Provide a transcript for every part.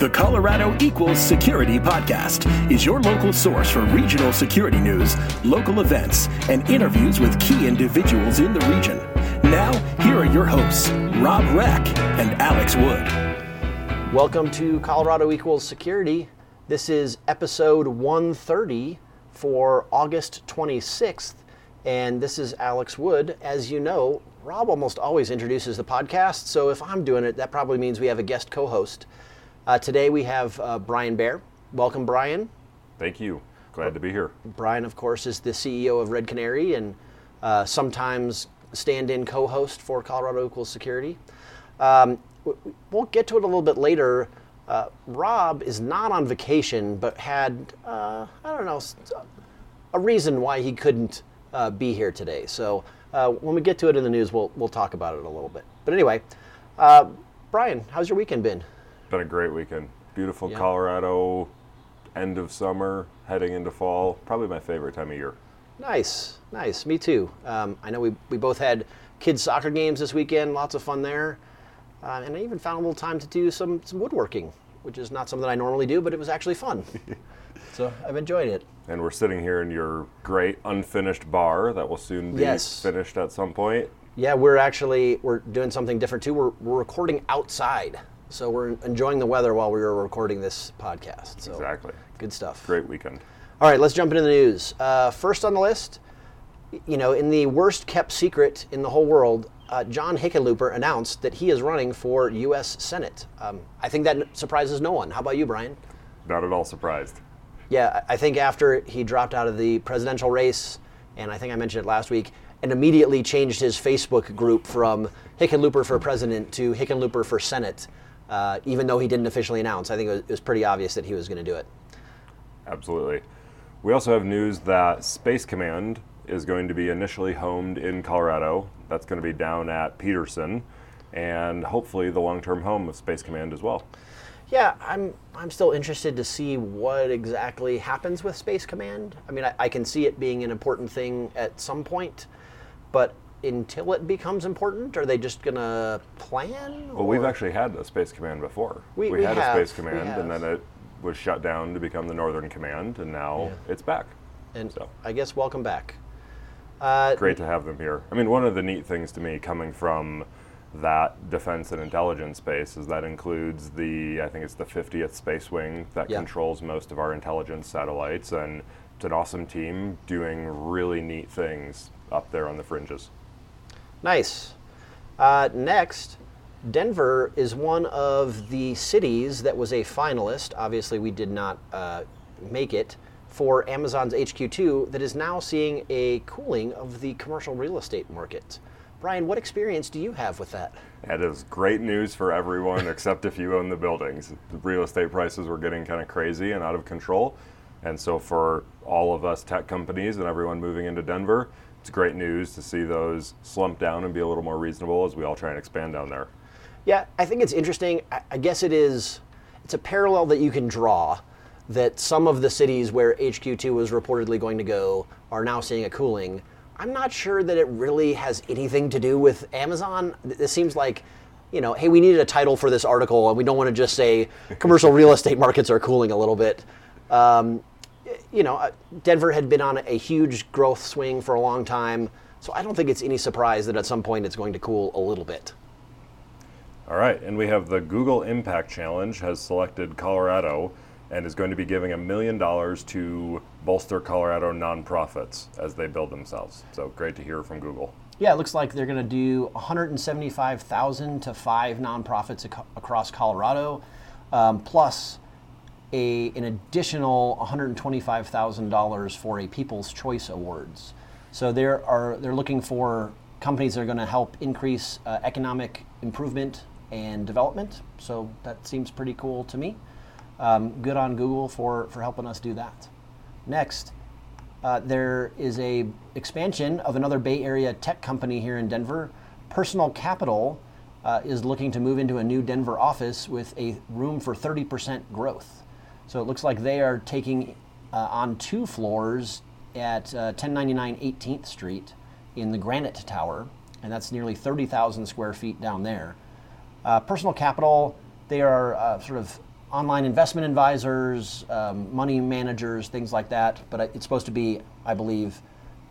The Colorado Equals Security Podcast is your local source for regional security news, local events, and interviews with key individuals in the region. Now, here are your hosts, Rob Reck and Alex Wood. Welcome to Colorado Equals Security. This is episode 130 for August 26th, and this is Alex Wood. As you know, Rob almost always introduces the podcast, so if I'm doing it, that probably means we have a guest co host. Uh, today we have uh, Brian Beyer. Welcome, Brian. Thank you. Glad to be here. Brian, of course, is the CEO of Red Canary and uh, sometimes stand in co host for Colorado Equals Security. Um, we'll get to it a little bit later. Uh, Rob is not on vacation, but had, uh, I don't know, a reason why he couldn't uh, be here today. So when we get to it in the news, we'll, we'll talk about it a little bit. But anyway, Brian, how's your weekend been? Been a great weekend. Beautiful Colorado, end of summer, heading into fall. Probably my favorite time of year. Nice, nice. Me too. Um, I know we, we both had kids' soccer games this weekend, lots of fun there. Uh, and I even found a little time to do some, some woodworking, which is not something I normally do, but it was actually fun. so I've enjoyed it. And we're sitting here in your great unfinished bar that will soon be yes. finished at some point. Yeah, we're actually we're doing something different too. We're, we're recording outside. So we're enjoying the weather while we were recording this podcast. So exactly. Good stuff. Great weekend. All right, let's jump into the news. Uh, first on the list, you know, in the worst kept secret in the whole world, uh, John Hickenlooper announced that he is running for U.S. Senate. Um, I think that surprises no one. How about you, Brian? Not at all surprised. Yeah, I think after he dropped out of the presidential race, and I think I mentioned it last week, and immediately changed his Facebook group from Hickenlooper for president to Hickenlooper for Senate uh, even though he didn't officially announce. I think it was, it was pretty obvious that he was going to do it. Absolutely. We also have news that Space Command is going to be initially homed in Colorado. That's going to be down at Peterson, and hopefully the long-term home of Space Command as well. Yeah, I'm I'm still interested to see what exactly happens with Space Command. I mean, I, I can see it being an important thing at some point, but until it becomes important? Are they just going to plan? Well, or? we've actually had a Space Command before. We, we, we had have, a Space Command, and then it was shut down to become the Northern Command, and now yeah. it's back. And so. I guess welcome back. Uh, Great to have them here. I mean, one of the neat things to me coming from that defense and intelligence space is that includes the, I think it's the 50th Space Wing that yeah. controls most of our intelligence satellites, and it's an awesome team doing really neat things up there on the fringes. Nice. Uh, next, Denver is one of the cities that was a finalist. Obviously, we did not uh, make it for Amazon's HQ2 that is now seeing a cooling of the commercial real estate market. Brian, what experience do you have with that? That is great news for everyone except if you own the buildings. The real estate prices were getting kind of crazy and out of control. And so, for all of us tech companies and everyone moving into Denver, it's great news to see those slump down and be a little more reasonable as we all try and expand down there. Yeah, I think it's interesting. I guess it is. It's a parallel that you can draw that some of the cities where HQ2 was reportedly going to go are now seeing a cooling. I'm not sure that it really has anything to do with Amazon. This seems like, you know, hey, we needed a title for this article, and we don't want to just say commercial real estate markets are cooling a little bit. Um, you know, uh, Denver had been on a huge growth swing for a long time, so I don't think it's any surprise that at some point it's going to cool a little bit. All right, and we have the Google Impact Challenge has selected Colorado and is going to be giving a million dollars to bolster Colorado nonprofits as they build themselves. So great to hear from Google. Yeah, it looks like they're going to do 175,000 to five nonprofits ac- across Colorado, um, plus a, an additional $125,000 for a People's Choice Awards. So there are they're looking for companies that are going to help increase uh, economic improvement and development. So that seems pretty cool to me. Um, good on Google for, for helping us do that. Next, uh, there is a expansion of another Bay Area tech company here in Denver. Personal Capital uh, is looking to move into a new Denver office with a room for 30% growth. So it looks like they are taking uh, on two floors at uh, 1099 18th Street in the Granite Tower, and that's nearly 30,000 square feet down there. Uh, personal capital, they are uh, sort of online investment advisors, um, money managers, things like that. But it's supposed to be, I believe,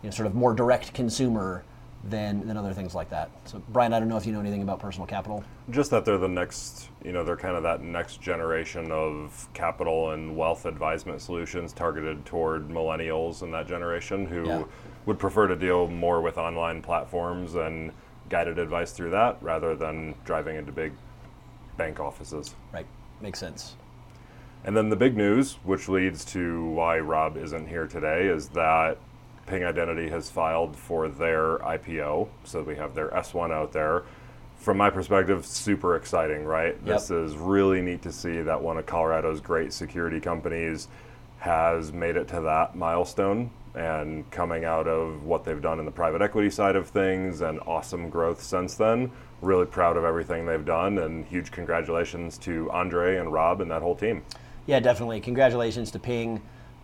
you know, sort of more direct consumer than, than other things like that. So, Brian, I don't know if you know anything about personal capital. Just that they're the next, you know, they're kind of that next generation of capital and wealth advisement solutions targeted toward millennials and that generation who yeah. would prefer to deal more with online platforms and guided advice through that rather than driving into big bank offices. Right, makes sense. And then the big news, which leads to why Rob isn't here today, is that Ping Identity has filed for their IPO. So we have their S1 out there. From my perspective, super exciting, right? Yep. This is really neat to see that one of Colorado's great security companies has made it to that milestone and coming out of what they've done in the private equity side of things and awesome growth since then. Really proud of everything they've done and huge congratulations to Andre and Rob and that whole team. Yeah, definitely. Congratulations to Ping.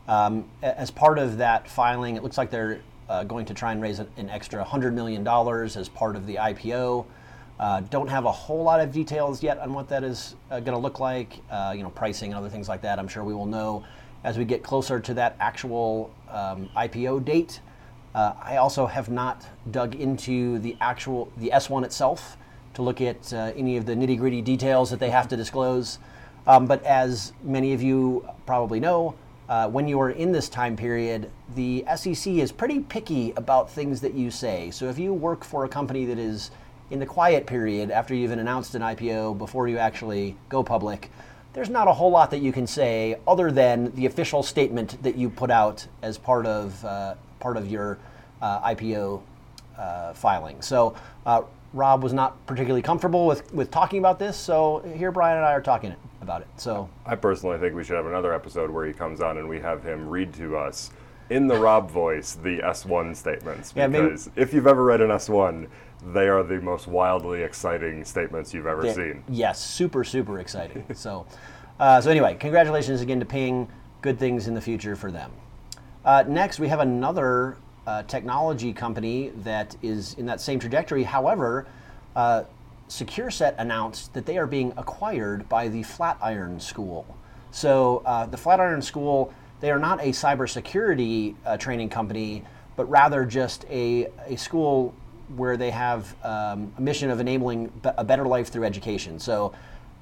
Um, as part of that filing, it looks like they're uh, going to try and raise an extra $100 million as part of the IPO. Uh, don't have a whole lot of details yet on what that is uh, going to look like, uh, you know, pricing and other things like that. I'm sure we will know as we get closer to that actual um, IPO date. Uh, I also have not dug into the actual the S1 itself to look at uh, any of the nitty gritty details that they have to disclose. Um, but as many of you probably know, uh, when you are in this time period, the SEC is pretty picky about things that you say. So if you work for a company that is in the quiet period after you've announced an IPO before you actually go public, there's not a whole lot that you can say other than the official statement that you put out as part of uh, part of your uh, IPO uh, filing. So uh, Rob was not particularly comfortable with, with talking about this, so here Brian and I are talking about it. So I personally think we should have another episode where he comes on and we have him read to us in the Rob voice the S1 statements. Because yeah, if you've ever read an S1, they are the most wildly exciting statements you've ever seen. Yes, super, super exciting. so, uh, so anyway, congratulations again to Ping. Good things in the future for them. Uh, next, we have another uh, technology company that is in that same trajectory. However, uh, SecureSet announced that they are being acquired by the Flatiron School. So uh, the Flatiron School, they are not a cybersecurity uh, training company, but rather just a, a school where they have um, a mission of enabling a better life through education. So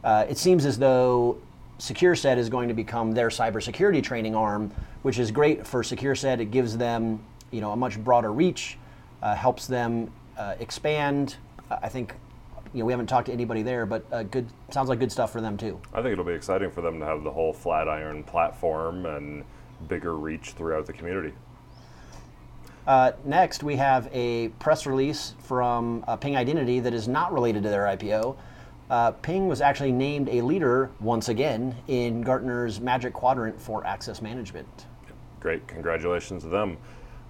uh, it seems as though SecureSet is going to become their cybersecurity training arm, which is great for SecureSet. It gives them you know a much broader reach, uh, helps them uh, expand. I think you know we haven't talked to anybody there, but uh, good sounds like good stuff for them too. I think it'll be exciting for them to have the whole Flatiron platform and bigger reach throughout the community. Uh, next, we have a press release from uh, Ping Identity that is not related to their IPO. Uh, Ping was actually named a leader once again in Gartner's Magic Quadrant for Access Management. Great, congratulations to them.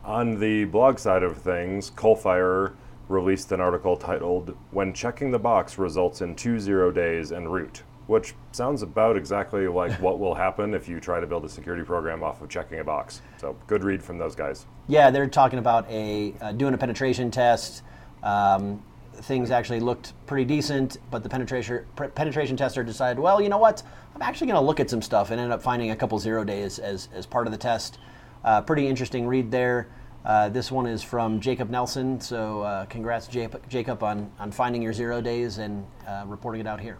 On the blog side of things, Coalfire released an article titled When Checking the Box Results in Two Zero Days en Route, which sounds about exactly like what will happen if you try to build a security program off of checking a box. So, good read from those guys. Yeah, they're talking about a uh, doing a penetration test. Um, things actually looked pretty decent, but the penetration penetration tester decided, well, you know what? I'm actually going to look at some stuff and ended up finding a couple zero days as, as part of the test. Uh, pretty interesting read there. Uh, this one is from Jacob Nelson, so uh, congrats, Jacob, on, on finding your zero days and uh, reporting it out here.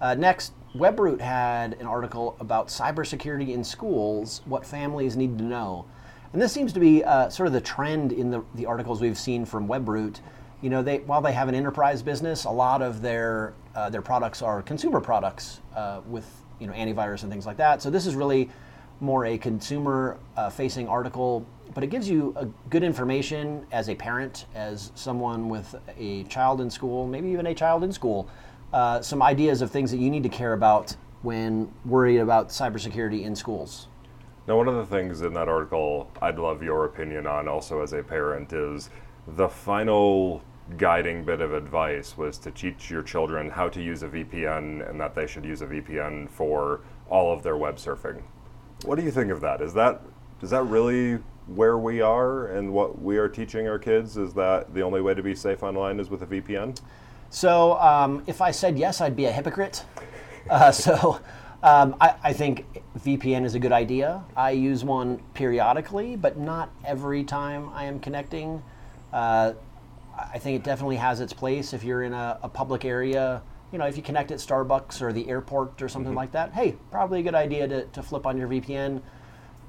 Uh, next, Webroot had an article about cybersecurity in schools, what families need to know. And this seems to be uh, sort of the trend in the, the articles we've seen from Webroot. You know, they, while they have an enterprise business, a lot of their, their products are consumer products with you know, antivirus and things like that. So this is really more a consumer uh, facing article, but it gives you good information as a parent, as someone with a child in school, maybe even a child in school, uh, some ideas of things that you need to care about when worried about cybersecurity in schools. Now, one of the things in that article I'd love your opinion on also as a parent is the final guiding bit of advice was to teach your children how to use a VPN and that they should use a VPN for all of their web surfing. What do you think of that? Is that is that really where we are and what we are teaching our kids? Is that the only way to be safe online is with a VPN? So, um, if I said yes, I'd be a hypocrite. Uh, so, Um, I, I, think VPN is a good idea. I use one periodically, but not every time I am connecting. Uh, I think it definitely has its place if you're in a, a, public area. You know, if you connect at Starbucks or the airport or something mm-hmm. like that, hey, probably a good idea to, to flip on your VPN.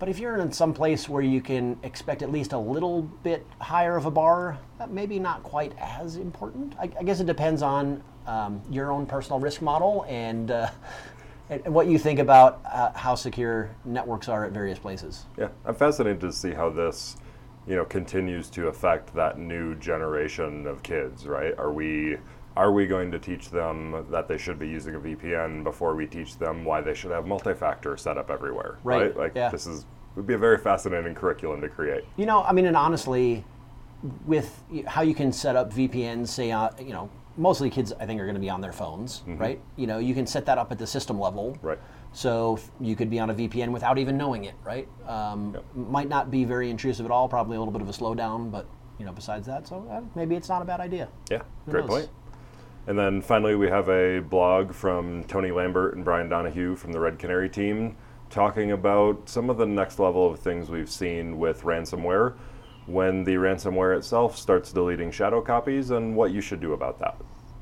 But if you're in some place where you can expect at least a little bit higher of a bar, maybe not quite as important. I, I guess it depends on um, your own personal risk model and, uh, and what you think about uh, how secure networks are at various places. Yeah, I'm fascinated to see how this, you know, continues to affect that new generation of kids. Right? Are we are we going to teach them that they should be using a VPN before we teach them why they should have multi-factor set up everywhere? Right. right? Like yeah. this is would be a very fascinating curriculum to create. You know, I mean, and honestly, with how you can set up VPNs, say, uh, you know, mostly kids I think are going to be on their phones, mm-hmm. right? You know, you can set that up at the system level. Right. So you could be on a VPN without even knowing it, right? Um, yep. Might not be very intrusive at all. Probably a little bit of a slowdown, but you know, besides that, so uh, maybe it's not a bad idea. Yeah, Who great knows? point. And then finally, we have a blog from Tony Lambert and Brian Donahue from the Red Canary team talking about some of the next level of things we've seen with ransomware when the ransomware itself starts deleting shadow copies and what you should do about that.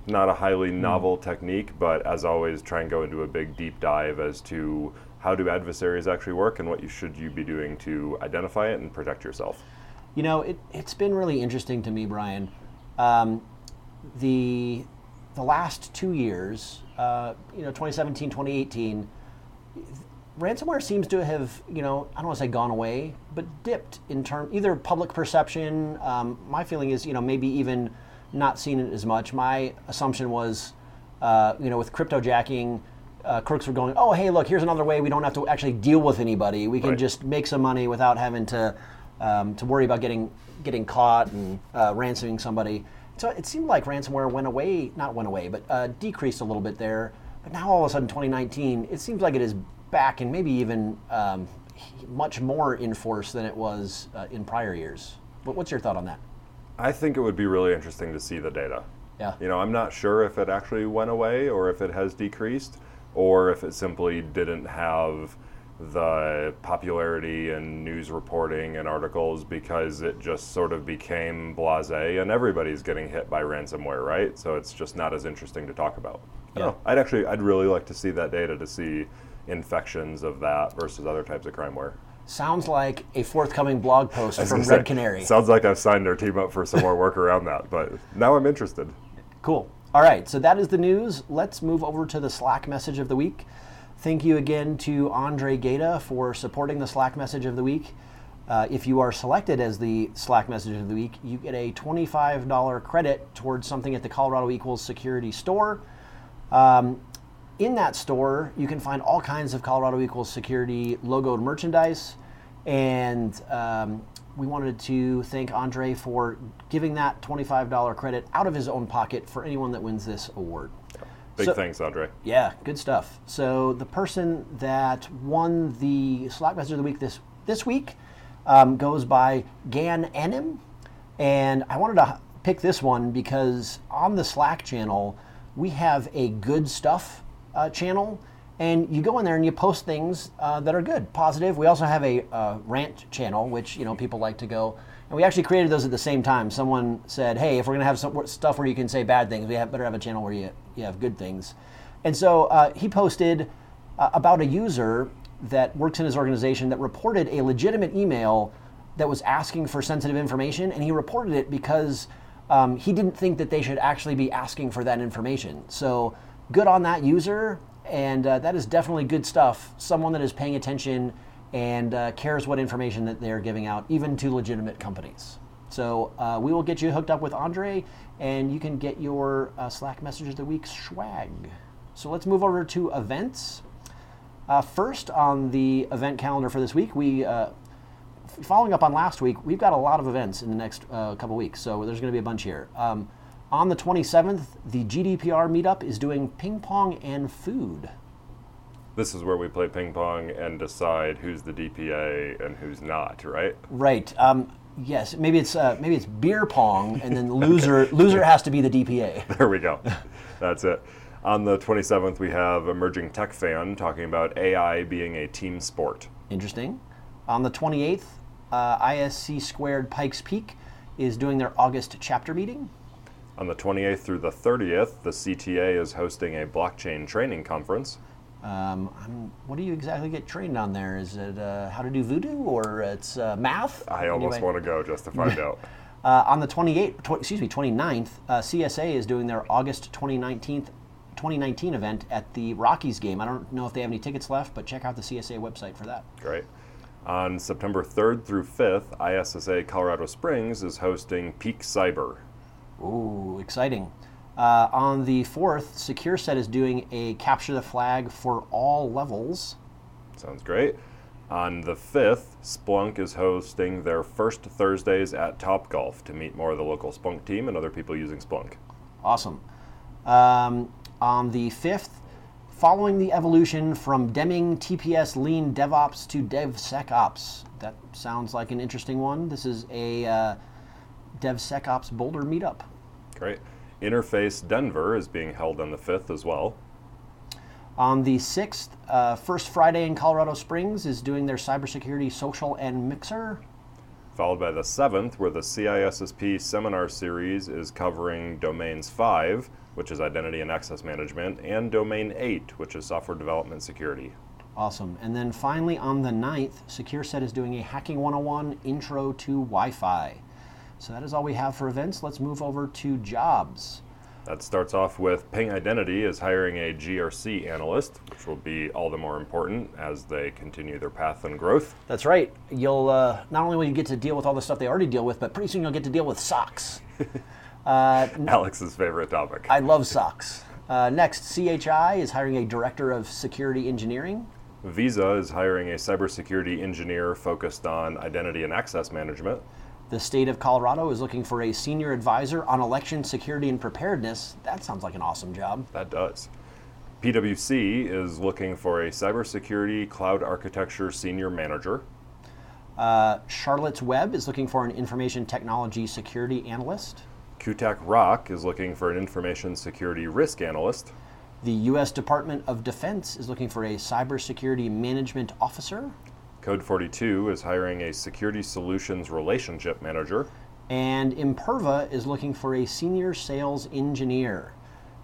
Not a highly mm. novel technique, but as always, try and go into a big deep dive as to how do adversaries actually work and what you should you be doing to identify it and protect yourself. You know, it, has been really interesting to me, Brian. Um, the the last two years, uh, you know, 2017, 2018, ransomware seems to have, you know, I don't want to say gone away, but dipped in term either public perception. Um, my feeling is, you know, maybe even not seen it as much. My assumption was, uh, you know, with cryptojacking, uh, crooks were going, oh, hey, look, here's another way we don't have to actually deal with anybody. We can right. just make some money without having to um, to worry about getting getting caught and uh, ransoming somebody. So it seemed like ransomware went away, not went away, but uh, decreased a little bit there. But now all of a sudden, 2019, it seems like it is back and maybe even um, much more in force than it was uh, in prior years. But what's your thought on that? I think it would be really interesting to see the data. Yeah. You know, I'm not sure if it actually went away or if it has decreased or if it simply didn't have the popularity and news reporting and articles because it just sort of became blasé and everybody's getting hit by ransomware, right? So it's just not as interesting to talk about. Yeah. Oh. I'd actually I'd really like to see that data to see infections of that versus other types of crimeware. Sounds like a forthcoming blog post from Red say, Canary. Sounds like I've signed their team up for some more work around that, but now I'm interested. Cool. All right, so that is the news. Let's move over to the Slack message of the week. Thank you again to Andre Gata for supporting the Slack message of the week. Uh, if you are selected as the Slack message of the week, you get a $25 credit towards something at the Colorado Equals Security store. Um, in that store, you can find all kinds of Colorado Equals Security logoed merchandise. And um, we wanted to thank Andre for giving that $25 credit out of his own pocket for anyone that wins this award. Big so, thanks, Andre. Yeah, good stuff. So the person that won the Slack Message of the Week this this week um, goes by Gan Enim, and I wanted to pick this one because on the Slack channel we have a good stuff uh, channel, and you go in there and you post things uh, that are good, positive. We also have a uh, rant channel, which you know people like to go and we actually created those at the same time. Someone said, "Hey, if we're going to have some stuff where you can say bad things, we have, better have a channel where you, you have good things." And so uh, he posted uh, about a user that works in his organization that reported a legitimate email that was asking for sensitive information, and he reported it because um, he didn't think that they should actually be asking for that information. So good on that user, and uh, that is definitely good stuff. Someone that is paying attention and uh, cares what information that they're giving out, even to legitimate companies. So uh, we will get you hooked up with Andre, and you can get your uh, Slack message of the week swag. So let's move over to events. Uh, first on the event calendar for this week, we uh, following up on last week, we've got a lot of events in the next uh, couple weeks, so there's going to be a bunch here. Um, on the 27th, the GDPR meetup is doing ping pong and food this is where we play ping pong and decide who's the DPA and who's not, right? Right. Um, yes. Maybe it's uh, maybe it's beer pong, and then loser loser has to be the DPA. There we go. That's it. On the 27th, we have Emerging Tech Fan talking about AI being a team sport. Interesting. On the 28th, uh, ISC Squared Pikes Peak is doing their August chapter meeting. On the 28th through the 30th, the CTA is hosting a blockchain training conference. Um, what do you exactly get trained on there? Is it uh, how to do voodoo or it's uh, math? I almost anyway. want to go just to find out. Uh, on the 28th, tw- excuse me, 29th, uh, CSA is doing their August 2019 2019 event at the Rockies game. I don't know if they have any tickets left, but check out the CSA website for that. Great. On September 3rd through 5th, ISSA Colorado Springs is hosting Peak Cyber. Ooh, exciting. Uh, on the 4th, SecureSet is doing a capture the flag for all levels. Sounds great. On the 5th, Splunk is hosting their first Thursdays at Top Golf to meet more of the local Splunk team and other people using Splunk. Awesome. Um, on the 5th, following the evolution from Deming TPS Lean DevOps to DevSecOps. That sounds like an interesting one. This is a uh, DevSecOps Boulder meetup. Great. Interface Denver is being held on the 5th as well. On the 6th, uh, First Friday in Colorado Springs is doing their cybersecurity social and mixer. Followed by the 7th, where the CISSP seminar series is covering Domains 5, which is identity and access management, and Domain 8, which is software development security. Awesome. And then finally on the 9th, SecureSet is doing a Hacking 101 Intro to Wi Fi. So that is all we have for events. Let's move over to jobs. That starts off with Ping Identity is hiring a GRC analyst, which will be all the more important as they continue their path and growth. That's right. You'll uh, not only will you get to deal with all the stuff they already deal with, but pretty soon you'll get to deal with socks. uh, Alex's favorite topic. I love socks. Uh, next, CHI is hiring a director of security engineering. Visa is hiring a cybersecurity engineer focused on identity and access management. The state of Colorado is looking for a senior advisor on election security and preparedness. That sounds like an awesome job. That does. PwC is looking for a cybersecurity cloud architecture senior manager. Uh, Charlotte's Web is looking for an information technology security analyst. Kutak Rock is looking for an information security risk analyst. The U.S. Department of Defense is looking for a cybersecurity management officer. Code 42 is hiring a security solutions relationship manager. And Imperva is looking for a senior sales engineer.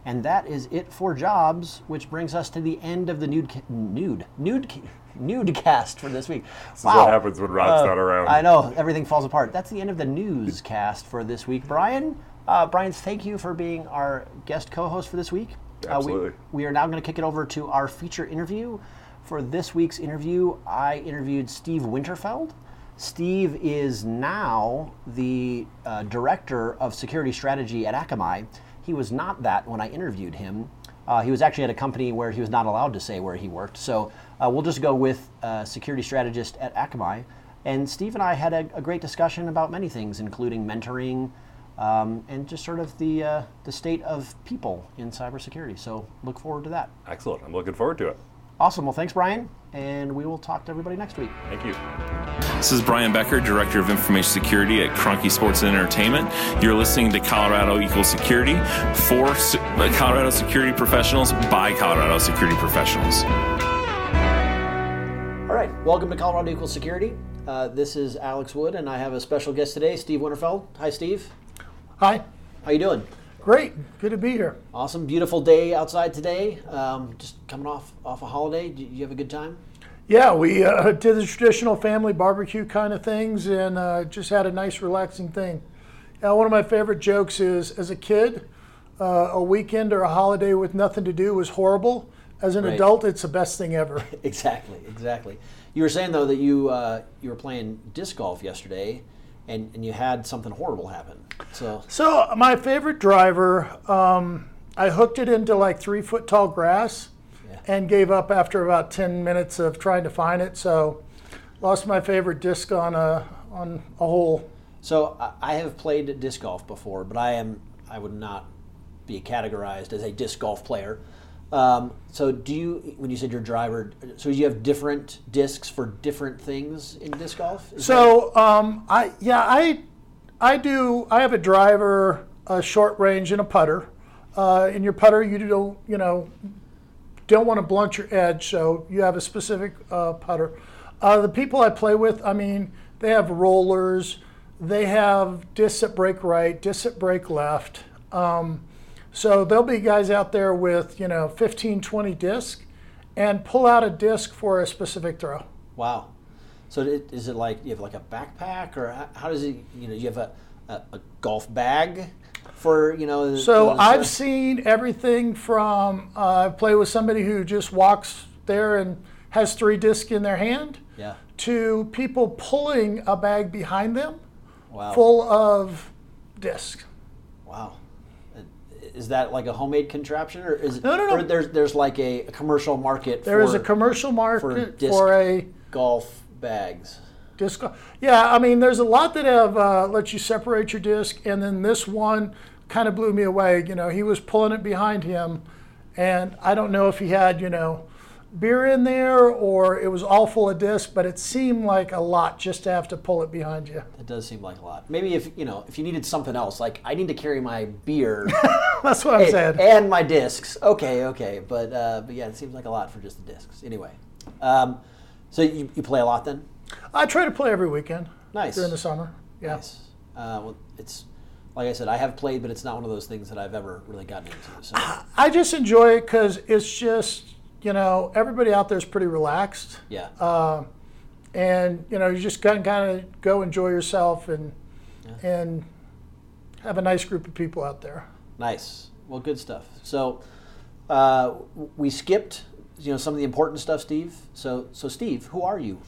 And that is it for jobs, which brings us to the end of the nude, nude, nude, nude cast for this week. This wow. is what happens when Rob's uh, not around. I know everything falls apart. That's the end of the newscast for this week. Brian, uh, Brian, thank you for being our guest co-host for this week. Absolutely. Uh, we, we are now going to kick it over to our feature interview. For this week's interview, I interviewed Steve Winterfeld. Steve is now the uh, director of security strategy at Akamai. He was not that when I interviewed him. Uh, he was actually at a company where he was not allowed to say where he worked. So uh, we'll just go with uh, security strategist at Akamai. And Steve and I had a, a great discussion about many things, including mentoring um, and just sort of the, uh, the state of people in cybersecurity. So look forward to that. Excellent. I'm looking forward to it. Awesome. Well, thanks, Brian. And we will talk to everybody next week. Thank you. This is Brian Becker, Director of Information Security at Kroenke Sports and Entertainment. You're listening to Colorado Equal Security for uh, Colorado security professionals by Colorado security professionals. All right. Welcome to Colorado Equal Security. Uh, this is Alex Wood, and I have a special guest today, Steve Winterfeld. Hi, Steve. Hi. How you doing? Great. Good to be here. Awesome. Beautiful day outside today. Um, just coming off off a holiday. Did you have a good time? Yeah, we uh, did the traditional family barbecue kind of things and uh, just had a nice, relaxing thing. Uh, one of my favorite jokes is as a kid, uh, a weekend or a holiday with nothing to do was horrible. As an right. adult, it's the best thing ever. exactly, exactly. You were saying though that you uh, you were playing disc golf yesterday, and, and you had something horrible happen. So, so my favorite driver, um, I hooked it into like three foot tall grass, yeah. and gave up after about ten minutes of trying to find it. So, lost my favorite disc on a on a hole. So I have played disc golf before, but I am I would not be categorized as a disc golf player. Um, so do you, when you said your driver, so you have different discs for different things in disc golf? Is so um, I yeah I I do I have a driver, a short range, and a putter. uh, in your putter, you don't, you know, don't want to blunt your edge, so you have a specific uh, putter. Uh, the people I play with, I mean, they have rollers, they have discs that break right, discs that break left. Um, so there'll be guys out there with, you know, 15, 20 discs and pull out a disc for a specific throw. Wow. So it, is it like you have like a backpack or how, how does it, you know, you have a, a, a golf bag for, you know? So I've seen everything from, uh, I've played with somebody who just walks there and has three discs in their hand yeah. to people pulling a bag behind them wow. full of discs. Wow. Is that like a homemade contraption, or is it? No, no, no. there's there's like a, commercial market. There for, is a commercial market for, disc for a golf bags. Disc. Yeah, I mean, there's a lot that have uh, let you separate your disc, and then this one kind of blew me away. You know, he was pulling it behind him, and I don't know if he had you know beer in there or it was all full of discs, but it seemed like a lot just to have to pull it behind you. It does seem like a lot. Maybe if you know if you needed something else, like I need to carry my beer. That's what I'm saying. And my discs. Okay, okay, but uh, but yeah, it seems like a lot for just the discs. Anyway, um, so you, you play a lot then? I try to play every weekend. Nice during the summer. Yeah. Nice. Uh, well, it's like I said, I have played, but it's not one of those things that I've ever really gotten into. So. I just enjoy it because it's just you know, everybody out there is pretty relaxed. Yeah. Uh, and you know, you just kind of, kind of go enjoy yourself and yeah. and have a nice group of people out there. Nice. Well, good stuff. So uh, we skipped, you know, some of the important stuff, Steve. So, so Steve, who are you?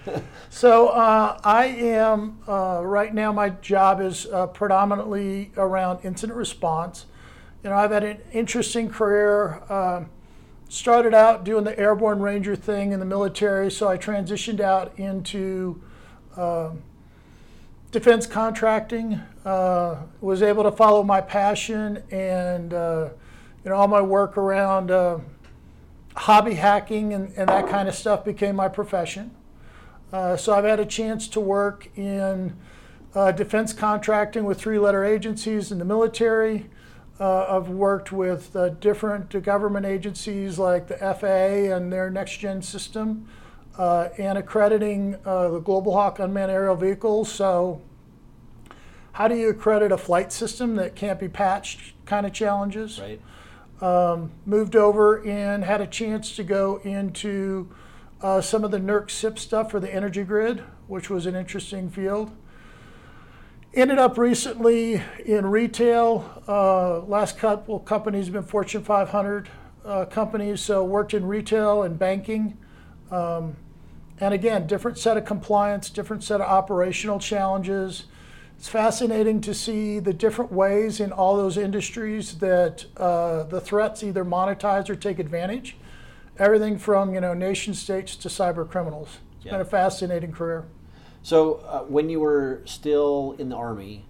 so uh, I am uh, right now. My job is uh, predominantly around incident response. You know, I've had an interesting career. Started out doing the airborne ranger thing in the military, so I transitioned out into uh, defense contracting. Uh, was able to follow my passion and uh, you know all my work around uh, hobby hacking and, and, that kind of stuff became my profession. Uh, so I've had a chance to work in uh, defense contracting with three-letter agencies in the military. Uh, I've worked with uh, different government agencies like the FAA and their next gen system uh, and accrediting uh, the Global Hawk unmanned aerial vehicles. So, how do you accredit a flight system that can't be patched kind of challenges? Right. Um, moved over and had a chance to go into uh, some of the NERC CIP stuff for the energy grid, which was an interesting field. Ended up recently in retail. Uh, last couple companies have been Fortune 500 uh, companies, so worked in retail and banking. Um, and again, different set of compliance, different set of operational challenges. It's fascinating to see the different ways in all those industries that uh, the threats either monetize or take advantage. Everything from you know nation states to cyber criminals. It's yeah. been a fascinating career. So uh, when you were still in the army,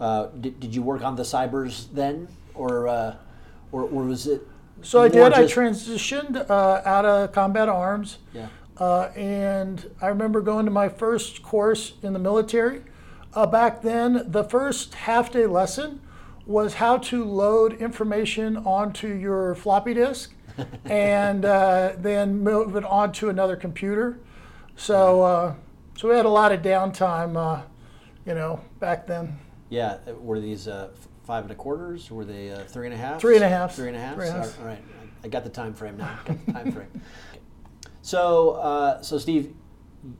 uh, did, did you work on the cybers then, or or, or was it? So I did. I transitioned uh, out of combat arms. Yeah. Uh, and I remember going to my first course in the military. Uh, back then, the first half day lesson was how to load information onto your floppy disk and uh, then move it onto another computer. So so we had a lot of downtime, uh, you know, back then. Yeah, were these uh, five and a quarters? Were they uh, three and a half? Three and a half. Three and a half. Three and a half. All right, I got the time frame now. Got the time frame. So, uh, so Steve,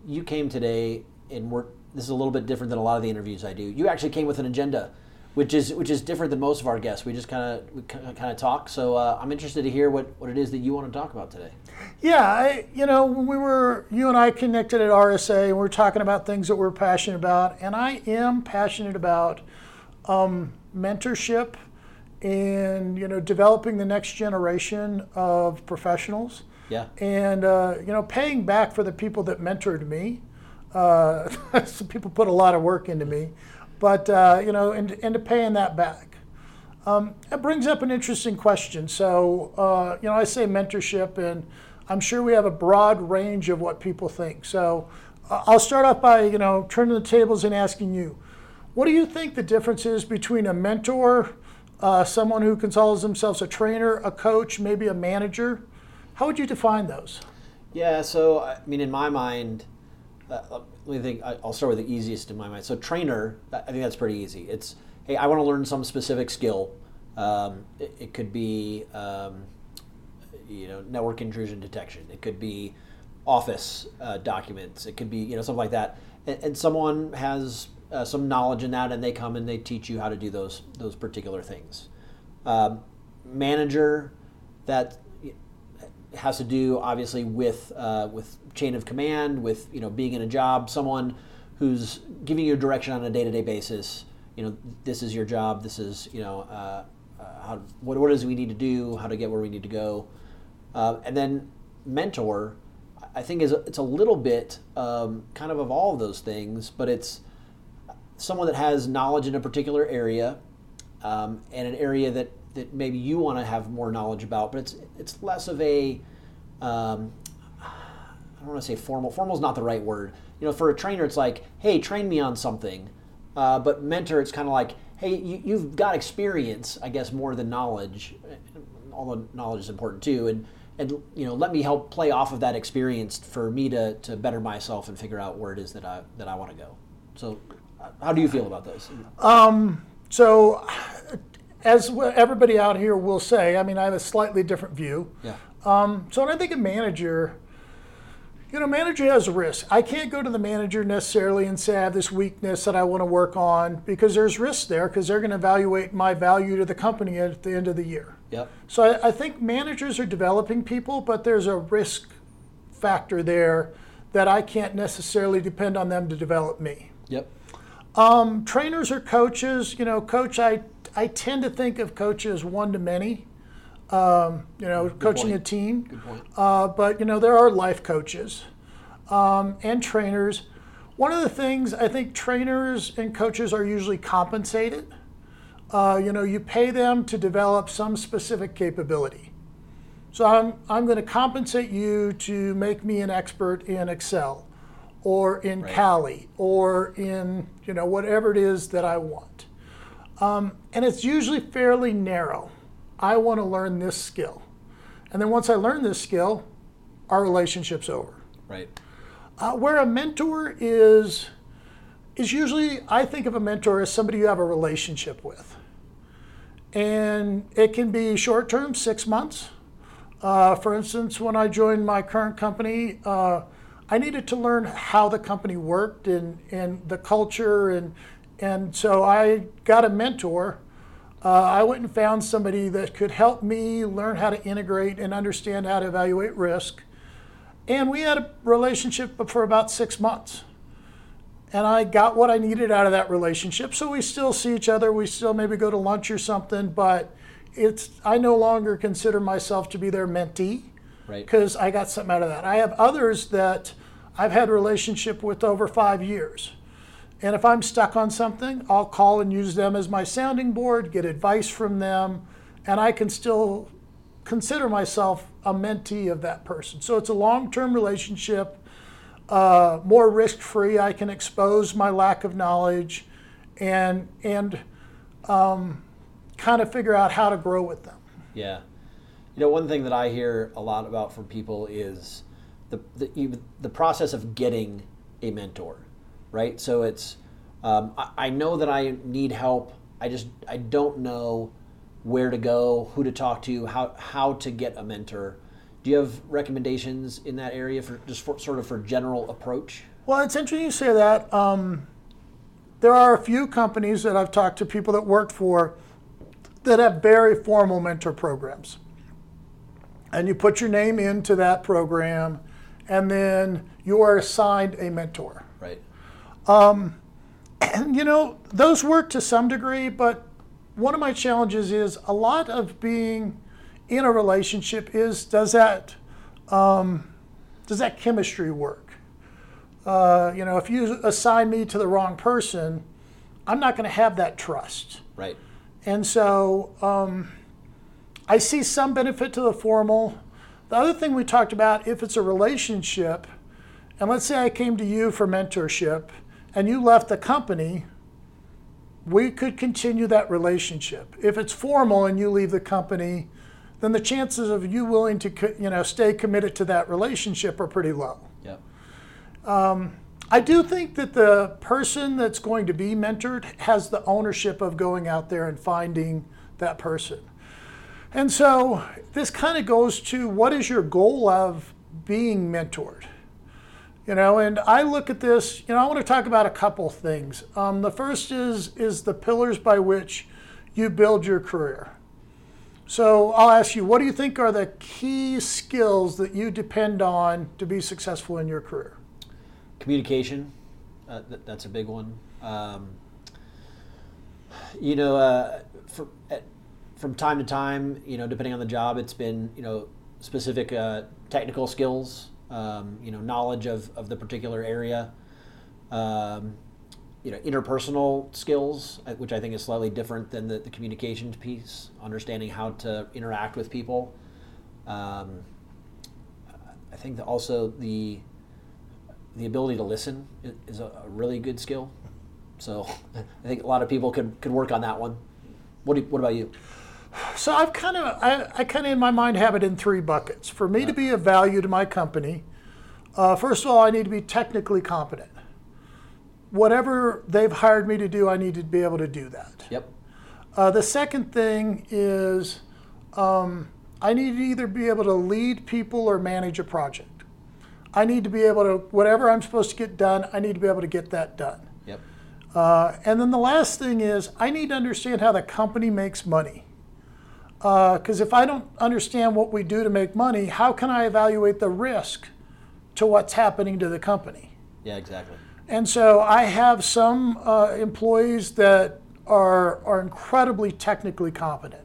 you came today, and we're this is a little bit different than a lot of the interviews I do. You actually came with an agenda which is which is different than most of our guests. We just kind of kind of talk. So uh, I'm interested to hear what, what it is that you want to talk about today. Yeah, I, you know, when we were you and I connected at RSA, and we are talking about things that we're passionate about, and I am passionate about um, mentorship and you know developing the next generation of professionals. Yeah. And uh, you know, paying back for the people that mentored me. Uh, people put a lot of work into me but uh, you know, and, and to paying that back. Um, it brings up an interesting question. So, uh, you know, I say mentorship, and I'm sure we have a broad range of what people think. So, uh, I'll start off by, you know, turning the tables and asking you, what do you think the difference is between a mentor, uh, someone who calls themselves a trainer, a coach, maybe a manager. How would you define those? Yeah, so I mean, in my mind, uh, let me think. I'll start with the easiest in my mind. So, trainer, I think that's pretty easy. It's hey, I want to learn some specific skill. Um, it, it, could be, um, you know, network intrusion detection. It could be office uh, documents. It could be, you know, something like that. And, and someone has uh, some knowledge in that, and they come and they teach you how to do those those particular things. Um, manager, that has to do obviously with uh, with chain of command, with you know being in a job, someone who's giving you direction on a day to day basis. You know, this is your job. This is you know uh, uh, how what what is we need to do, how to get where we need to go, uh, and then mentor. I think is it's a little bit um, kind of of all of those things, but it's someone that has knowledge in a particular area um, and an area that, that maybe you want to have more knowledge about, but it's it's less of a um, I don't want to say formal. Formal is not the right word. You know, for a trainer, it's like, hey, train me on something. Uh, but mentor, it's kind of like, hey, you, have got experience, I guess, more than knowledge. Although knowledge is important too, and and you know, let me help play off of that experience for me to, to better myself and figure out where it is that I that I want to go. So how do you feel about those? Um, so, as everybody out here will say, I mean, I have a slightly different view. Yeah. Um, so when I think of manager, you know, manager has a risk. I can't go to the manager necessarily and say I have this weakness that I want to work on because there's risk there because they're going to evaluate my value to the company at the end of the year. Yep. So I, I think managers are developing people, but there's a risk factor there that I can't necessarily depend on them to develop me. Yep. Um, trainers or coaches, you know, coach, I, I tend to think of coaches one to many. Um, you know, Good coaching point. a team. Good point. Uh, but, you know, there are life coaches um, and trainers. One of the things I think trainers and coaches are usually compensated. Uh, you know, you pay them to develop some specific capability. So I'm, I'm going to compensate you to make me an expert in Excel or in right. Kali or in you know whatever it is that I want. Um, and it's usually fairly narrow. I want to learn this skill, and then once I learn this skill, our relationship's over. Right. Uh, where a mentor is is usually I think of a mentor as somebody you have a relationship with, and it can be short term, six months. Uh, for instance, when I joined my current company. Uh, I needed to learn how the company worked and, and the culture. And, and so I got a mentor. Uh, I went and found somebody that could help me learn how to integrate and understand how to evaluate risk. And we had a relationship for about six months. And I got what I needed out of that relationship. So we still see each other. We still maybe go to lunch or something, but it's I no longer consider myself to be their mentee because right. I got something out of that. I have others that I've had a relationship with over five years. And if I'm stuck on something, I'll call and use them as my sounding board, get advice from them, and I can still consider myself a mentee of that person. So it's a long term relationship, uh, more risk free. I can expose my lack of knowledge and, and um, kind of figure out how to grow with them. Yeah. You know, one thing that I hear a lot about from people is the, the, the process of getting a mentor, right? So it's, um, I, I know that I need help. I just, I don't know where to go, who to talk to, how, how to get a mentor. Do you have recommendations in that area for just for, sort of for general approach? Well, it's interesting you say that. Um, there are a few companies that I've talked to people that worked for that have very formal mentor programs. And you put your name into that program, and then you are assigned a mentor. Um, and you know, those work to some degree, but one of my challenges is a lot of being in a relationship is does that um, does that chemistry work? Uh, you know, if you assign me to the wrong person, I'm not going to have that trust. Right. And so um, I see some benefit to the formal. The other thing we talked about, if it's a relationship, and let's say I came to you for mentorship and you left the company, we could continue that relationship. If it's formal and you leave the company, then the chances of you willing to you know stay committed to that relationship are pretty low. Yep. Um, I do think that the person that's going to be mentored has the ownership of going out there and finding that person. And so this kind of goes to what is your goal of being mentored? You know, and I look at this, you know, I want to talk about a couple things. Um, the first is is the pillars by which you build your career. So I'll ask you, what do you think are the key skills that you depend on to be successful in your career? Communication, uh, th- that's a big one. Um, you know, uh, for, at, from time to time, you know, depending on the job, it's been you know specific uh, technical skills, um, you know, knowledge of, of the particular area, um, you know, interpersonal skills, uh, which I think is slightly different than the, the communications piece, understanding how to interact with people. Um, I think that also the the ability to listen is a, really good skill. So I think a lot of people could, could work on that one. What, do, what about you? So I've kind of I, I kind of in my mind have it in three buckets. For me to be of value to my company, uh, first of all, I need to be technically competent. Whatever they've hired me to do, I need to be able to do that. Yep. Uh, the second thing is um, I need to either be able to lead people or manage a project. I need to be able to whatever I'm supposed to get done. I need to be able to get that done. Yep. Uh, and then the last thing is I need to understand how the company makes money. Because uh, if I don't understand what we do to make money, how can I evaluate the risk to what's happening to the company? Yeah, exactly. And so I have some uh, employees that are, are incredibly technically competent,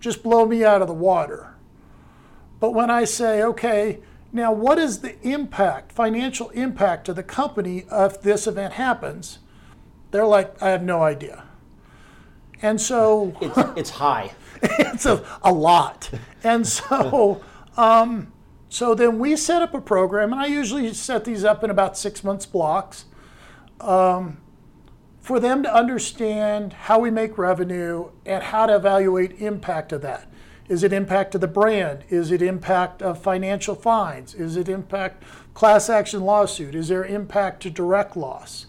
just blow me out of the water. But when I say, okay, now what is the impact, financial impact to the company if this event happens? They're like, I have no idea. And so it's, it's high. it's a, a lot. And so, um, so then we set up a program, and I usually set these up in about six months blocks um, for them to understand how we make revenue and how to evaluate impact of that. Is it impact to the brand? Is it impact of financial fines? Is it impact class action lawsuit? Is there impact to direct loss?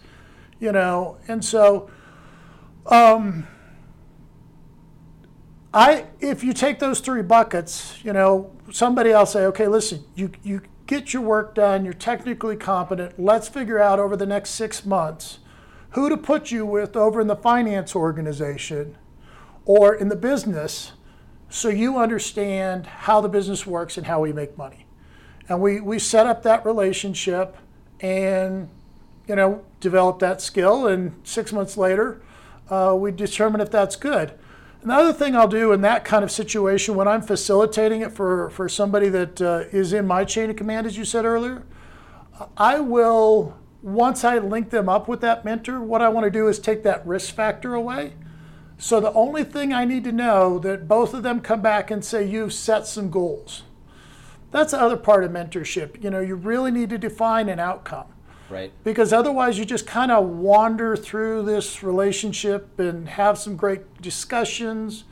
You know, and so um, I, if you take those three buckets, you know, somebody else say, okay, listen, you, you get your work done, you're technically competent. Let's figure out over the next six months who to put you with over in the finance organization or in the business so you understand how the business works and how we make money. And we, we set up that relationship and, you know, develop that skill. And six months later, uh, we determine if that's good. Another thing I'll do in that kind of situation when I'm facilitating it for, for somebody that uh, is in my chain of command, as you said earlier, I will, once I link them up with that mentor, what I want to do is take that risk factor away. So the only thing I need to know that both of them come back and say, you've set some goals. That's the other part of mentorship. You know, you really need to define an outcome. Right. Because otherwise, you just kind of wander through this relationship and have some great discussions.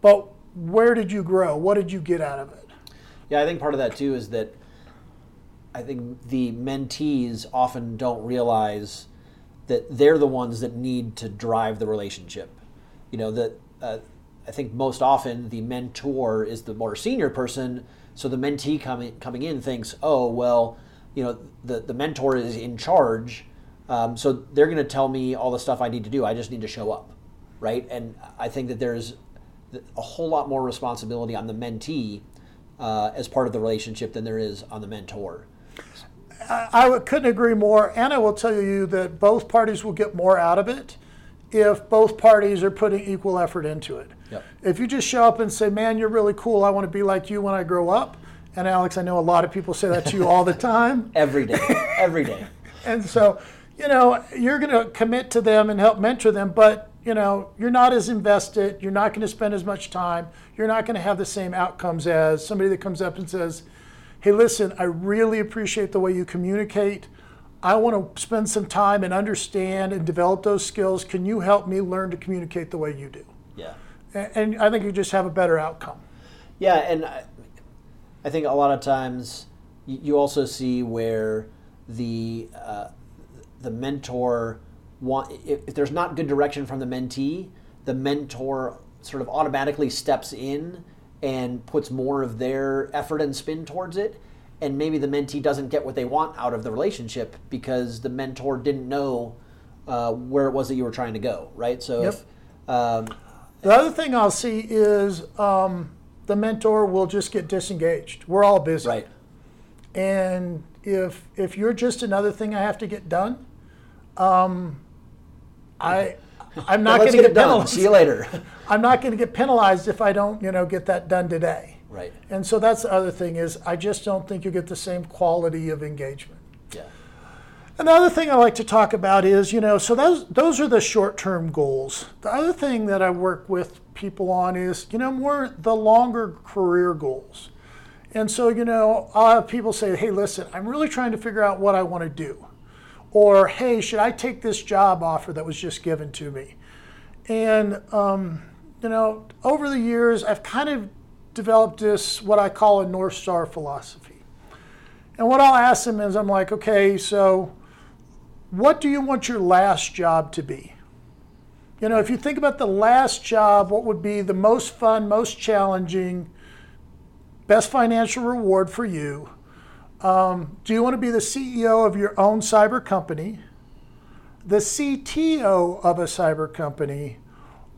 But where did you grow? What did you get out of it? Yeah, I think part of that too is that I think the mentees often don't realize that they're the ones that need to drive the relationship. You know, that uh, I think most often the mentor is the more senior person, so the mentee coming coming in thinks, oh well, you know the the mentor is in charge, um, so they're going to tell me all the stuff I need to do. I just need to show up, right? And I think that there's a whole lot more responsibility on the mentee uh, as part of the relationship than there is on the mentor. I, couldn't agree more, and I will tell you that both parties will get more out of it if both parties are putting equal effort into it. Yep. If you just show up and say, "Man, you're really cool. I want to be like you when I grow up," And Alex, I know a lot of people say that to you all the time. Every day. Every day. and so, you know, you're going to commit to them and help mentor them, but, you know, you're not as invested. You're not going to spend as much time. You're not going to have the same outcomes as somebody that comes up and says, hey, listen, I really appreciate the way you communicate. I want to spend some time and understand and develop those skills. Can you help me learn to communicate the way you do? Yeah. And, I think you just have a better outcome. Yeah, and I, think a lot of times you also see where the uh, the mentor want if, if there's not good direction from the mentee, the mentor sort of automatically steps in and puts more of their effort and spin towards it and maybe the mentee doesn't get what they want out of the relationship because the mentor didn't know uh, where it was that you were trying to go, right? So, yep. if, um, the other thing I'll see is um, the mentor will just get disengaged. We're all busy, right? And if if you're just another thing I have to get done, um, I I'm not going to get, get done. See you later. I'm not going to get penalized if I don't, you know, get that done today. Right. And so that's the other thing is I just don't think you get the same quality of engagement. Yeah. Another thing I like to talk about is, you know, so those those are the short-term goals. The other thing that I work with people on is, you know, more the longer career goals. And so, you know, I'll have people say, "Hey, listen, I'm really trying to figure out what I want to do." Or, "Hey, should I take this job offer that was just given to me?" And um, you know, over the years, I've kind of developed this, what I call a North Star philosophy. And what I'll ask them is, I'm like, okay, so what do you want your last job to be? You know, if you think about the last job, what would be the most fun, most challenging, best financial reward for you? Um, do you want to be the CEO of your own cyber company, the CTO of a cyber company,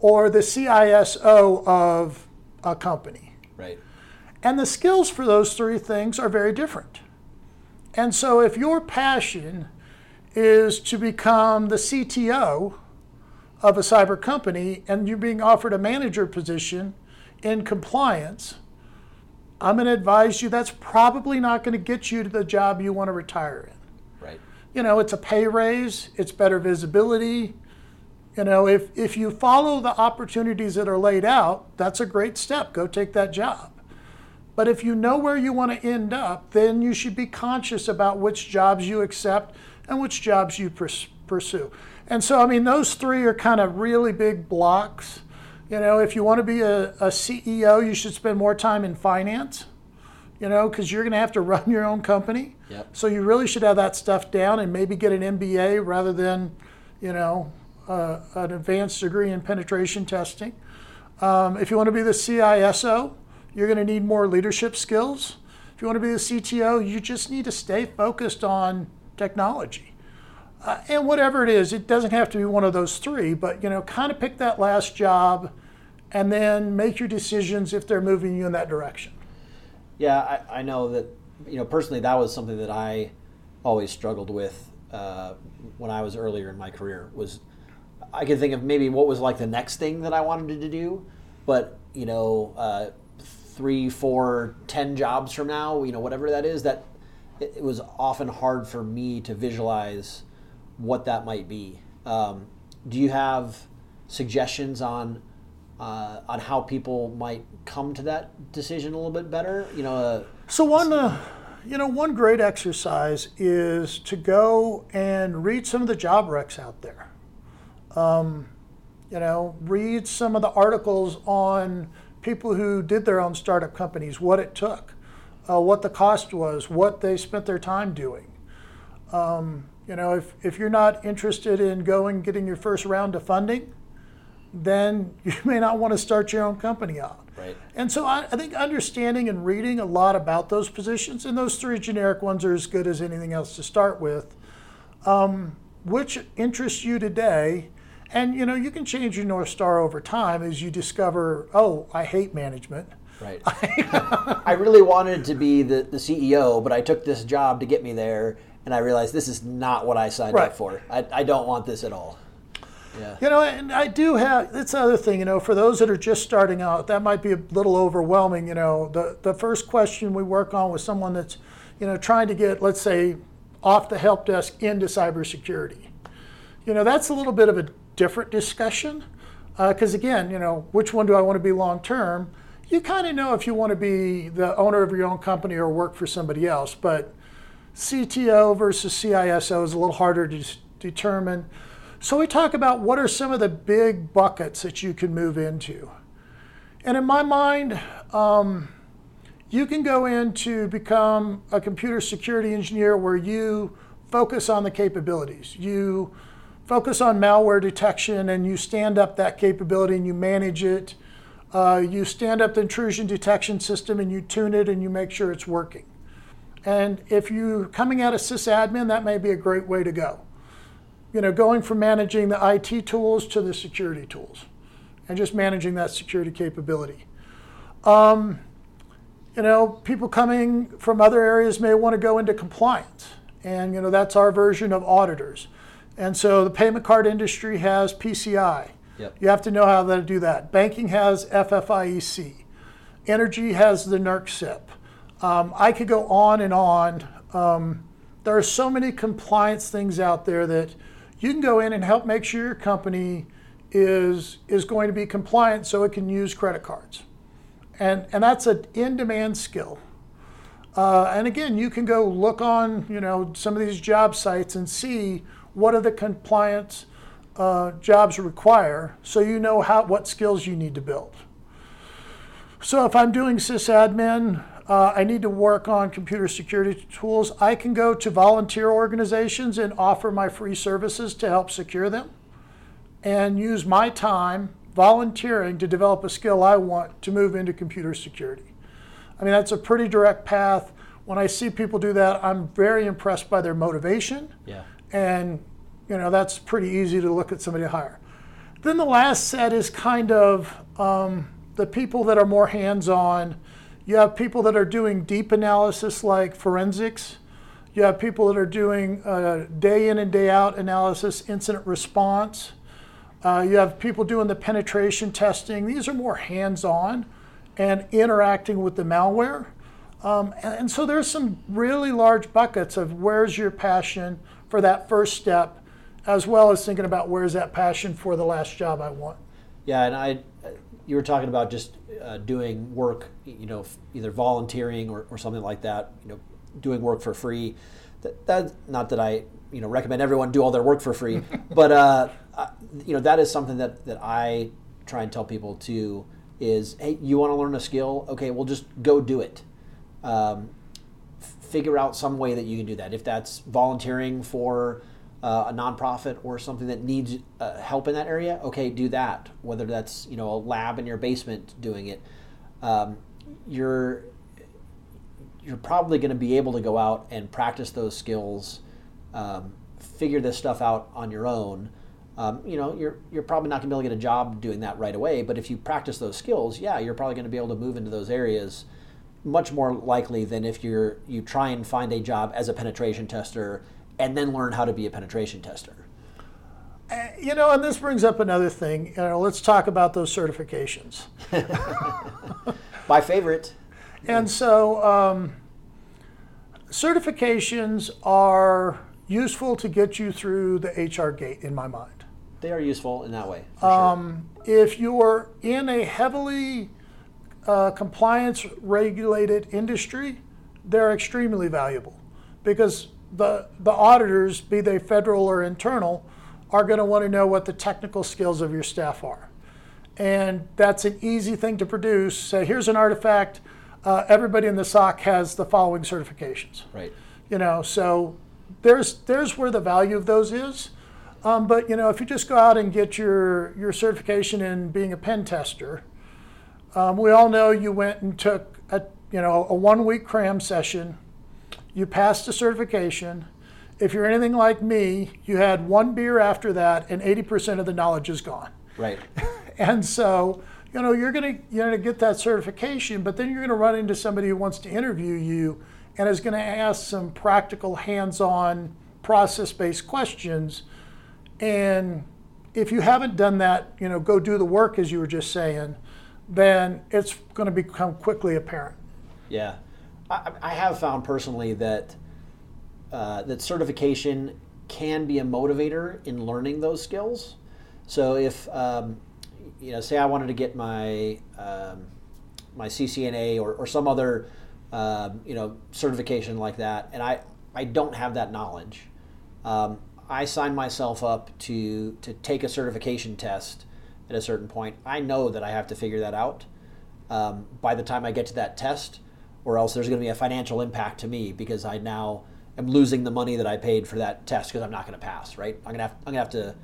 or the CISO of a company? Right. And the skills for those three things are very different. And so if your passion is to become the CTO of a cyber company and you're being offered a manager position in compliance, I'm going to advise you that's probably not going to get you to the job you want to retire in. Right. You know, it's a pay raise, it's better visibility. You know, if, if you follow the opportunities that are laid out, that's a great step. Go take that job. But if you know where you want to end up, then you should be conscious about which jobs you accept and which jobs you pers- pursue. And so, I mean, those three are kind of really big blocks. You know, if you want to be a, a CEO, you should spend more time in finance, you know, because you're going to have to run your own company. Yep. So you really should have that stuff down and maybe get an MBA rather than, you know, uh, an advanced degree in penetration testing. Um, if you want to be the CISO, you're going to need more leadership skills. If you want to be the CTO, you just need to stay focused on technology. Uh, and whatever it is, it doesn't have to be one of those three, but you know, kind of pick that last job and then make your decisions if they're moving you in that direction. Yeah, I, I know that, you know, personally, that was something that I always struggled with uh, when I was earlier in my career was I could think of maybe what was like the next thing that I wanted to do, but you know, uh, three, four, ten jobs from now, you know, whatever that is, that it, it was often hard for me to visualize what that might be. Um, do you have suggestions on uh, on how people might come to that decision a little bit better? You know, uh, so one. Uh, you know, one great exercise is to go and read some of the job recs out there. Um, you know, read some of the articles on people who did their own startup companies, what it took, uh, what the cost was, what they spent their time doing. Um, you know, if, if you're not interested in going getting your first round of funding, then you may not want to start your own company out. Right. And so I, I, think understanding and reading a lot about those positions, and those three generic ones are as good as anything else to start with, um, which interests you today, and you know, you can change your North Star over time as you discover, oh, I hate management. Right. I really wanted to be the, the CEO, but I took this job to get me there, and I realized this is not what I signed right. up for. I, I don't want this at all. Yeah. You know, and I do have that's the other thing, you know, for those that are just starting out, that might be a little overwhelming. You know, the, the first question we work on with someone that's, you know, trying to get, let's say, off the help desk into cybersecurity. You know, that's a little bit of a different discussion. Because uh, again, you know, which one do I want to be long term? You kind of know if you want to be the owner of your own company or work for somebody else. But CTO versus CISO is a little harder to determine. So we talk about what are some of the big buckets that you can move into. And in my mind, um, you can go in to become a computer security engineer where you focus on the capabilities. You focus on malware detection and you stand up that capability and you manage it. Uh, you stand up the intrusion detection system and you tune it and you make sure it's working. And if you're coming out of sysadmin, that may be a great way to go. You know, going from managing the IT tools to the security tools and just managing that security capability. Um, you know, people coming from other areas may want to go into compliance. And, you know, that's our version of auditors. And so the payment card industry has PCI. Yep. You have to know how to do that. Banking has FFIEC. Energy has the NERC Um, I could go on and on. Um, there are so many compliance things out there that you can go in and help make sure your company is, is going to be compliant so it can use credit cards. And, and that's an in-demand skill. Uh, and again, you can go look on you know some of these job sites and see what are the compliance uh, jobs require, so you know how what skills you need to build. So if I'm doing sysadmin, uh, I need to work on computer security tools. I can go to volunteer organizations and offer my free services to help secure them, and use my time volunteering to develop a skill I want to move into computer security. I mean, that's a pretty direct path. When I see people do that, I'm very impressed by their motivation. Yeah. And, you know, that's pretty easy to look at somebody to hire. Then the last set is kind of um, the people that are more hands on. You have people that are doing deep analysis like forensics. You have people that are doing uh, day in and day out analysis, incident response. Uh, you have people doing the penetration testing. These are more hands on and interacting with the malware. Um, and, and, so there's some really large buckets of where's your passion for that first step, as well as thinking about where's that passion for the last job I want. Yeah, and I, you were talking about just uh, doing work, you know, either volunteering or, or something like that, you know, doing work for free. That, that not that I, you know, recommend everyone do all their work for free, but uh, you know, that is something that that I try and tell people to is hey, you want to learn a skill? Okay, well, just go do it. Um, figure out some way that you can do that. If that's volunteering for uh, a nonprofit or something that needs uh, help in that area, okay, do that. Whether that's you know a lab in your basement doing it, um, you're you're probably going to be able to go out and practice those skills, um, figure this stuff out on your own um, you know, you're you're probably not going to be able to get a job doing that right away. But if you practice those skills, yeah, you're probably going to be able to move into those areas much more likely than if you're you try and find a job as a penetration tester and then learn how to be a penetration tester. Uh, you know, and this brings up another thing. You know, let's talk about those certifications. My favorite. And so, um, certifications are useful to get you through the HR gate, in my mind they are useful in that way. Um, sure. If you're in a heavily uh, compliance regulated industry, they're extremely valuable because the, the auditors, be they federal or internal, are going to want to know what the technical skills of your staff are. And that's an easy thing to produce. Say, here's an artifact. Uh, everybody in the SOC has the following certifications. Right. You know, so there's there's where the value of those is. Um, but you know, if you just go out and get your your certification in being a pen tester, um, we all know you went and took a you know a one week cram session. You passed the certification. If you're anything like me, you had one beer after that, and 80% of the knowledge is gone. Right. and so you know you're gonna you're gonna get that certification, but then you're gonna run into somebody who wants to interview you and is going to ask some practical, hands-on, process-based questions and if you haven't done that, you know, go do the work as you were just saying, then it's going to become quickly apparent. Yeah, I, I have found personally that uh, that certification can be a motivator in learning those skills. So if um, you know, say I wanted to get my um, my CCNA or, or some other um, you know certification like that, and I I don't have that knowledge. Um, I sign myself up to to take a certification test at a certain point. I know that I have to figure that out um, by the time I get to that test, or else there's going to be a financial impact to me because I now am losing the money that I paid for that test because I'm not going to pass. Right? I'm gonna have, I'm gonna have to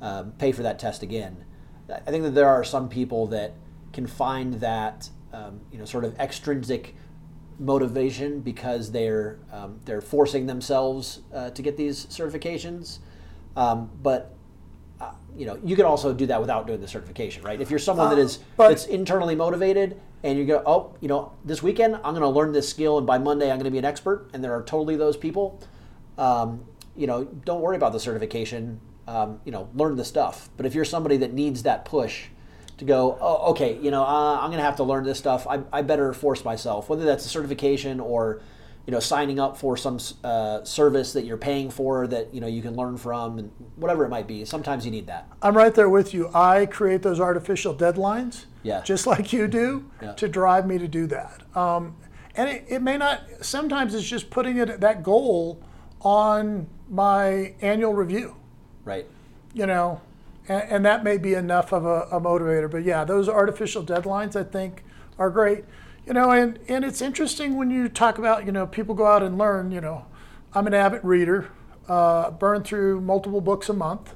um, pay for that test again. I think that there are some people that can find that um, you know sort of extrinsic motivation because they're um, they're forcing themselves uh, to get these certifications. Um, but uh, you know, you can also do that without doing the certification, right? If you're someone that uh, is uh, that's internally motivated and you go, oh, you know, this weekend I'm going to learn this skill, and by Monday I'm going to be an expert, and there are totally those people. Um, you know, don't worry about the certification. Um, you know, learn the stuff. But if you're somebody that needs that push to go, oh, okay, you know, uh, I'm going to have to learn this stuff. I, I better force myself, whether that's a certification or, you know, signing up for some uh, service that you're paying for that, you know, you can learn from and whatever it might be. Sometimes you need that. I'm right there with you. I create those artificial deadlines, yeah. just like you do, yeah. to drive me to do that. Um, and it, it may not, sometimes it's just putting it that goal on my annual review. Right. You know, and, and that may be enough of a, a, motivator. But yeah, those artificial deadlines I think are great. You know, and, and it's interesting when you talk about, you know, people go out and learn, you know, I'm an avid reader, uh, burn through multiple books a month.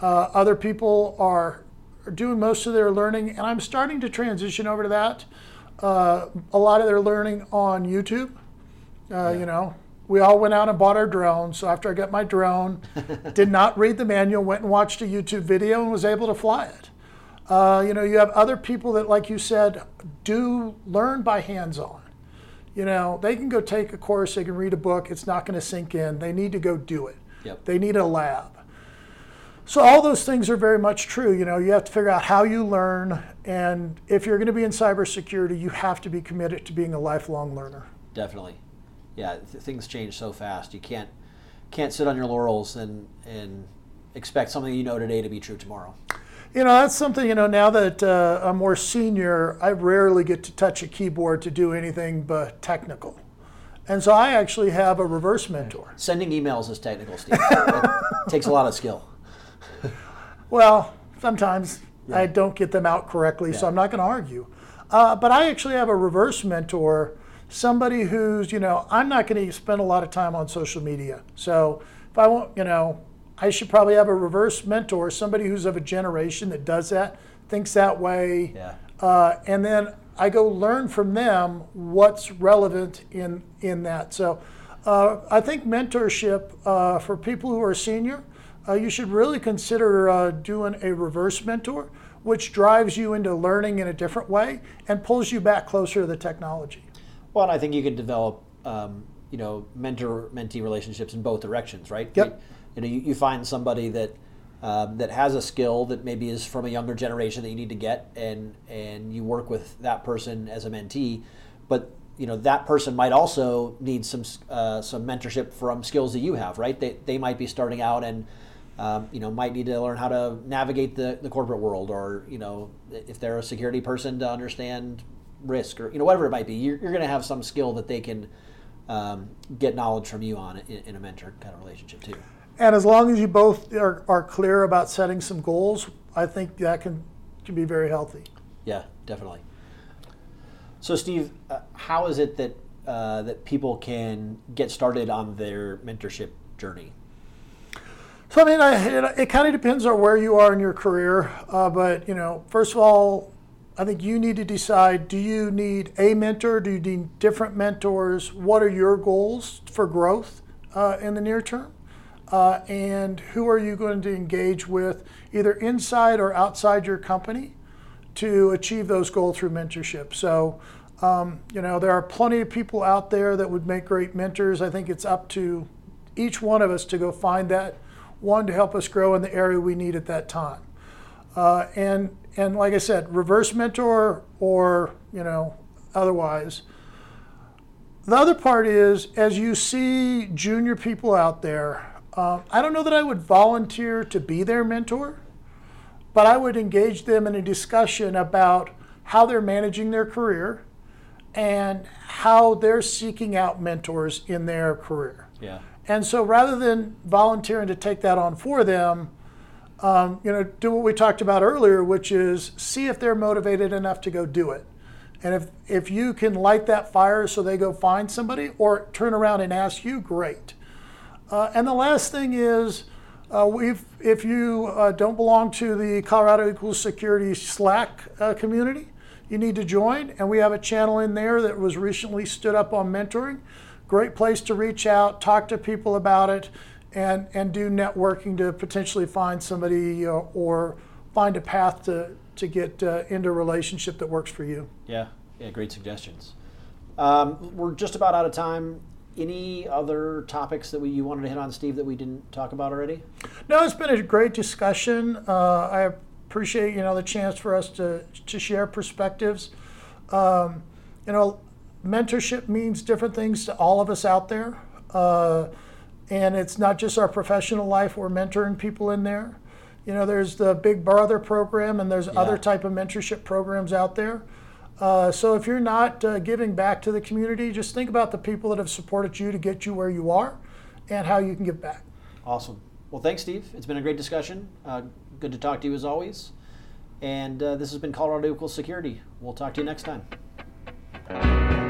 Uh, other people are, are doing most of their learning, and I'm starting to transition over to that. Uh, a lot of their learning on YouTube. Uh, yeah. You know, we all went out and bought our drone. So after I got my drone, did not read the manual, went and watched a YouTube video and was able to fly it. Uh, you know, you have other people that, like you said, do learn by hands-on. You know, they can go take a course, they can read a book. It's not going to sink in. They need to go do it. Yep. They need a lab. So all those things are very much true. You know, you have to figure out how you learn, and if you're going to be in cybersecurity, you have to be committed to being a lifelong learner. Definitely yeah, th- things change so fast. You can't can't sit on your laurels and and expect something you know today to be true tomorrow. You know, that's something, you know, now that uh, I'm more senior, I rarely get to touch a keyboard to do anything but technical. And so I actually have a reverse mentor. Sending emails is technical, Steve. it takes a lot of skill. well, sometimes yeah. I don't get them out correctly, yeah. so I'm not going to argue. Uh, but I actually have a reverse mentor somebody who's, you know, I'm not going to spend a lot of time on social media. So if I want, you know, I should probably have a reverse mentor, somebody who's of a generation that does that, thinks that way. Yeah. Uh, and then I go learn from them what's relevant in, in that. So uh, I think mentorship uh, for people who are senior, uh, you should really consider uh, doing a reverse mentor, which drives you into learning in a different way and pulls you back closer to the technology. Well, and I think you can develop, um, you know, mentor-mentee relationships in both directions, right? Yep. You know, you, you find somebody that um, that has a skill that maybe is from a younger generation that you need to get, and and you work with that person as a mentee, but you know that person might also need some uh, some mentorship from skills that you have, right? They they might be starting out and. Um, you know, might need to learn how to navigate the, the corporate world, or you know, if they're a security person, to understand risk or you know whatever it might be you're, you're going to have some skill that they can um, get knowledge from you on in, in, a mentor kind of relationship too and as long as you both are, are clear about setting some goals i think that can can be very healthy yeah definitely so steve uh, how is it that uh, that people can get started on their mentorship journey so I mean, I, it, it kind of depends on where you are in your career, uh, but you know, first of all, I think you need to decide do you need a mentor? Do you need different mentors? What are your goals for growth uh, in the near term? Uh, and who are you going to engage with either inside or outside your company to achieve those goals through mentorship? So, um, you know, there are plenty of people out there that would make great mentors. I think it's up to each one of us to go find that one to help us grow in the area we need at that time. Uh, and and like I said, reverse mentor or you know otherwise. The other part is as you see junior people out there, uh, I don't know that I would volunteer to be their mentor, but I would engage them in a discussion about how they're managing their career, and how they're seeking out mentors in their career. Yeah. And so rather than volunteering to take that on for them, um, you know, do what we talked about earlier, which is see if they're motivated enough to go do it. And if, if you can light that fire so they go find somebody or turn around and ask you, great. Uh, and the last thing is, uh, if you uh, don't belong to the Colorado Equal Security Slack uh, community, you need to join. And we have a channel in there that was recently stood up on mentoring. Great place to reach out, talk to people about it, and, and do networking to potentially find somebody uh, or find a path to, to get uh, into a relationship that works for you. Yeah, yeah, great suggestions. Um, we're just about out of time. Any other topics that we, you wanted to hit on, Steve, that we didn't talk about already? No, it's been a great discussion. Uh, I appreciate you know the chance for us to to share perspectives. Um, you know, mentorship means different things to all of us out there, uh, and it's not just our professional life. We're mentoring people in there. You know, there's the Big Brother program, and there's yeah. other type of mentorship programs out there. Uh, so if you're not uh, giving back to the community, just think about the people that have supported you to get you where you are, and how you can give back. Awesome. Well, thanks, Steve. It's been a great discussion. Uh, good to talk to you as always. And uh, this has been Colorado Equal Security. We'll talk to you next time.